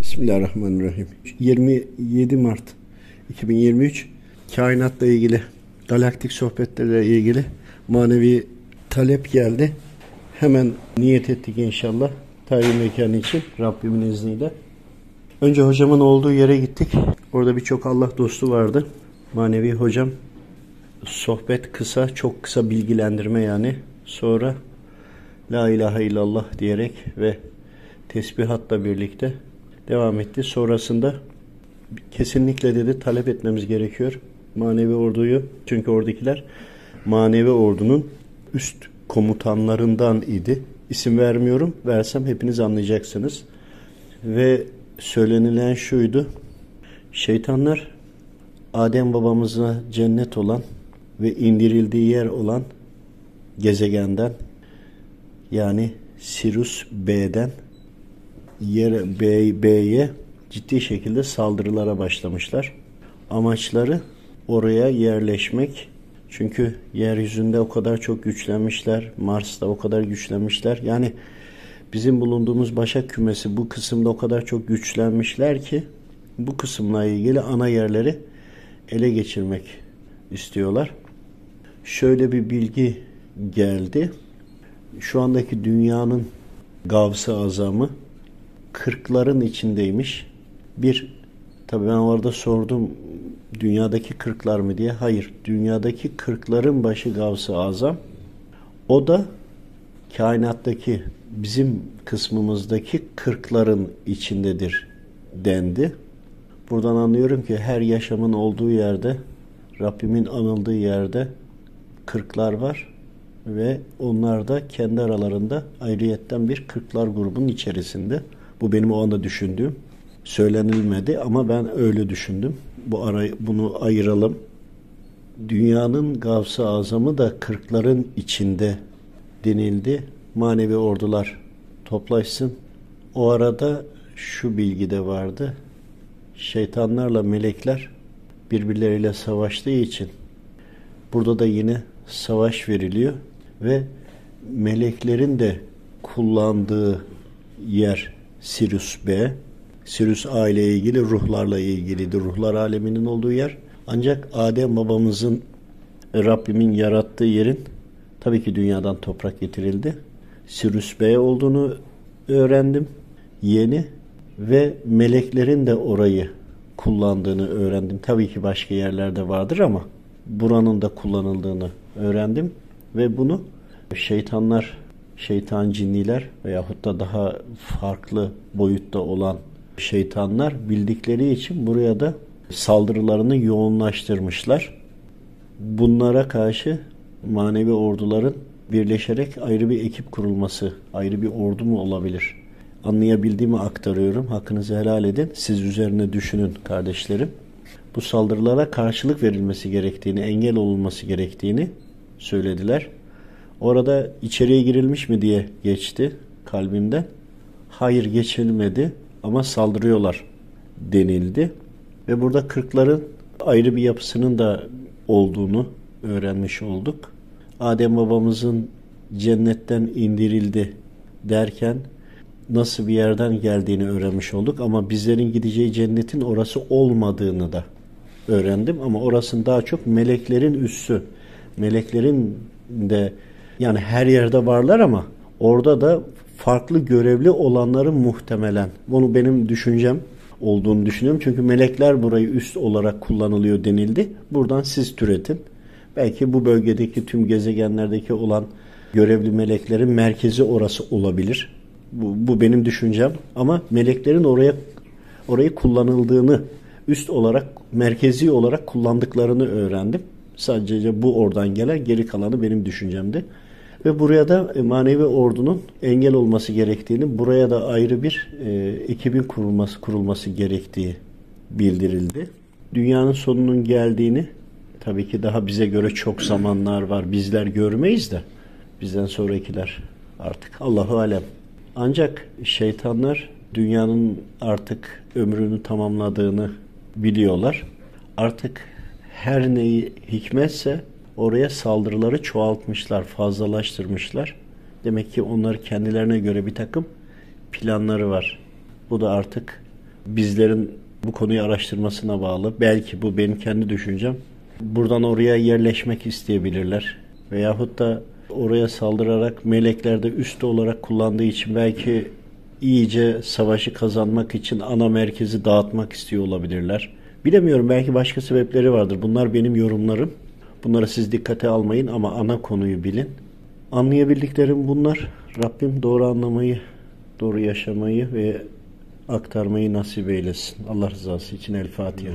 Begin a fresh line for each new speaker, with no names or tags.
Bismillahirrahmanirrahim. 27 Mart 2023 kainatla ilgili, galaktik sohbetlerle ilgili manevi talep geldi. Hemen niyet ettik inşallah tayin mekanı için Rabbimin izniyle. Önce hocamın olduğu yere gittik. Orada birçok Allah dostu vardı. Manevi hocam sohbet kısa, çok kısa bilgilendirme yani. Sonra La ilahe illallah diyerek ve tesbihatla birlikte devam etti. Sonrasında kesinlikle dedi talep etmemiz gerekiyor manevi orduyu. Çünkü oradakiler manevi ordunun üst komutanlarından idi. İsim vermiyorum. Versem hepiniz anlayacaksınız. Ve söylenilen şuydu. Şeytanlar Adem babamıza cennet olan ve indirildiği yer olan gezegenden yani Sirius B'den yer B, B'ye ciddi şekilde saldırılara başlamışlar. Amaçları oraya yerleşmek. Çünkü yeryüzünde o kadar çok güçlenmişler. Mars'ta o kadar güçlenmişler. Yani bizim bulunduğumuz Başak kümesi bu kısımda o kadar çok güçlenmişler ki bu kısımla ilgili ana yerleri ele geçirmek istiyorlar. Şöyle bir bilgi geldi. Şu andaki dünyanın gavsı azamı kırkların içindeymiş. Bir, tabii ben orada sordum dünyadaki kırklar mı diye. Hayır, dünyadaki kırkların başı gavsı azam. O da kainattaki bizim kısmımızdaki kırkların içindedir dendi. Buradan anlıyorum ki her yaşamın olduğu yerde, Rabbimin anıldığı yerde kırklar var ve onlar da kendi aralarında ayrıyetten bir kırklar grubunun içerisinde. Bu benim o anda düşündüğüm. Söylenilmedi ama ben öyle düşündüm. Bu ara, bunu ayıralım. Dünyanın gavsı azamı da kırkların içinde denildi. Manevi ordular toplaşsın. O arada şu bilgi de vardı. Şeytanlarla melekler birbirleriyle savaştığı için burada da yine savaş veriliyor ve meleklerin de kullandığı yer Sirius B. Sirius A ile ilgili ruhlarla ilgiliydi. Ruhlar aleminin olduğu yer. Ancak Adem babamızın Rabbimin yarattığı yerin tabii ki dünyadan toprak getirildi. Sirius B olduğunu öğrendim. Yeni ve meleklerin de orayı kullandığını öğrendim. Tabii ki başka yerlerde vardır ama buranın da kullanıldığını öğrendim ve bunu şeytanlar, şeytan cinniler veyahut da daha farklı boyutta olan şeytanlar bildikleri için buraya da saldırılarını yoğunlaştırmışlar. Bunlara karşı manevi orduların birleşerek ayrı bir ekip kurulması, ayrı bir ordu mu olabilir? Anlayabildiğimi aktarıyorum. Hakkınızı helal edin. Siz üzerine düşünün kardeşlerim. Bu saldırılara karşılık verilmesi gerektiğini, engel olunması gerektiğini söylediler. Orada içeriye girilmiş mi diye geçti kalbimden. Hayır geçilmedi ama saldırıyorlar denildi. Ve burada kırkların ayrı bir yapısının da olduğunu öğrenmiş olduk. Adem babamızın cennetten indirildi derken nasıl bir yerden geldiğini öğrenmiş olduk ama bizlerin gideceği cennetin orası olmadığını da öğrendim ama orasının daha çok meleklerin üssü. Meleklerin de yani her yerde varlar ama orada da farklı görevli olanların muhtemelen. Bunu benim düşüncem olduğunu düşünüyorum. Çünkü melekler burayı üst olarak kullanılıyor denildi. Buradan siz türetin. Belki bu bölgedeki tüm gezegenlerdeki olan görevli meleklerin merkezi orası olabilir. Bu, bu benim düşüncem. Ama meleklerin oraya orayı kullanıldığını üst olarak merkezi olarak kullandıklarını öğrendim. Sadece bu oradan gelen geri kalanı benim düşüncemdi. Ve buraya da e, manevi ordunun engel olması gerektiğini, buraya da ayrı bir e, ekibin kurulması kurulması gerektiği bildirildi. Dünyanın sonunun geldiğini tabii ki daha bize göre çok zamanlar var. Bizler görmeyiz de bizden sonrakiler artık Allahu alem. Ancak şeytanlar dünyanın artık ömrünü tamamladığını biliyorlar. Artık her neyi hikmetse oraya saldırıları çoğaltmışlar, fazlalaştırmışlar. Demek ki onlar kendilerine göre bir takım planları var. Bu da artık bizlerin bu konuyu araştırmasına bağlı. Belki bu benim kendi düşüncem. Buradan oraya yerleşmek isteyebilirler. Veyahut da oraya saldırarak melekler de üst olarak kullandığı için belki iyice savaşı kazanmak için ana merkezi dağıtmak istiyor olabilirler. Bilemiyorum belki başka sebepleri vardır. Bunlar benim yorumlarım. Bunları siz dikkate almayın ama ana konuyu bilin. Anlayabildiklerim bunlar. Rabbim doğru anlamayı, doğru yaşamayı ve aktarmayı nasip eylesin. Allah rızası için El Fatiha.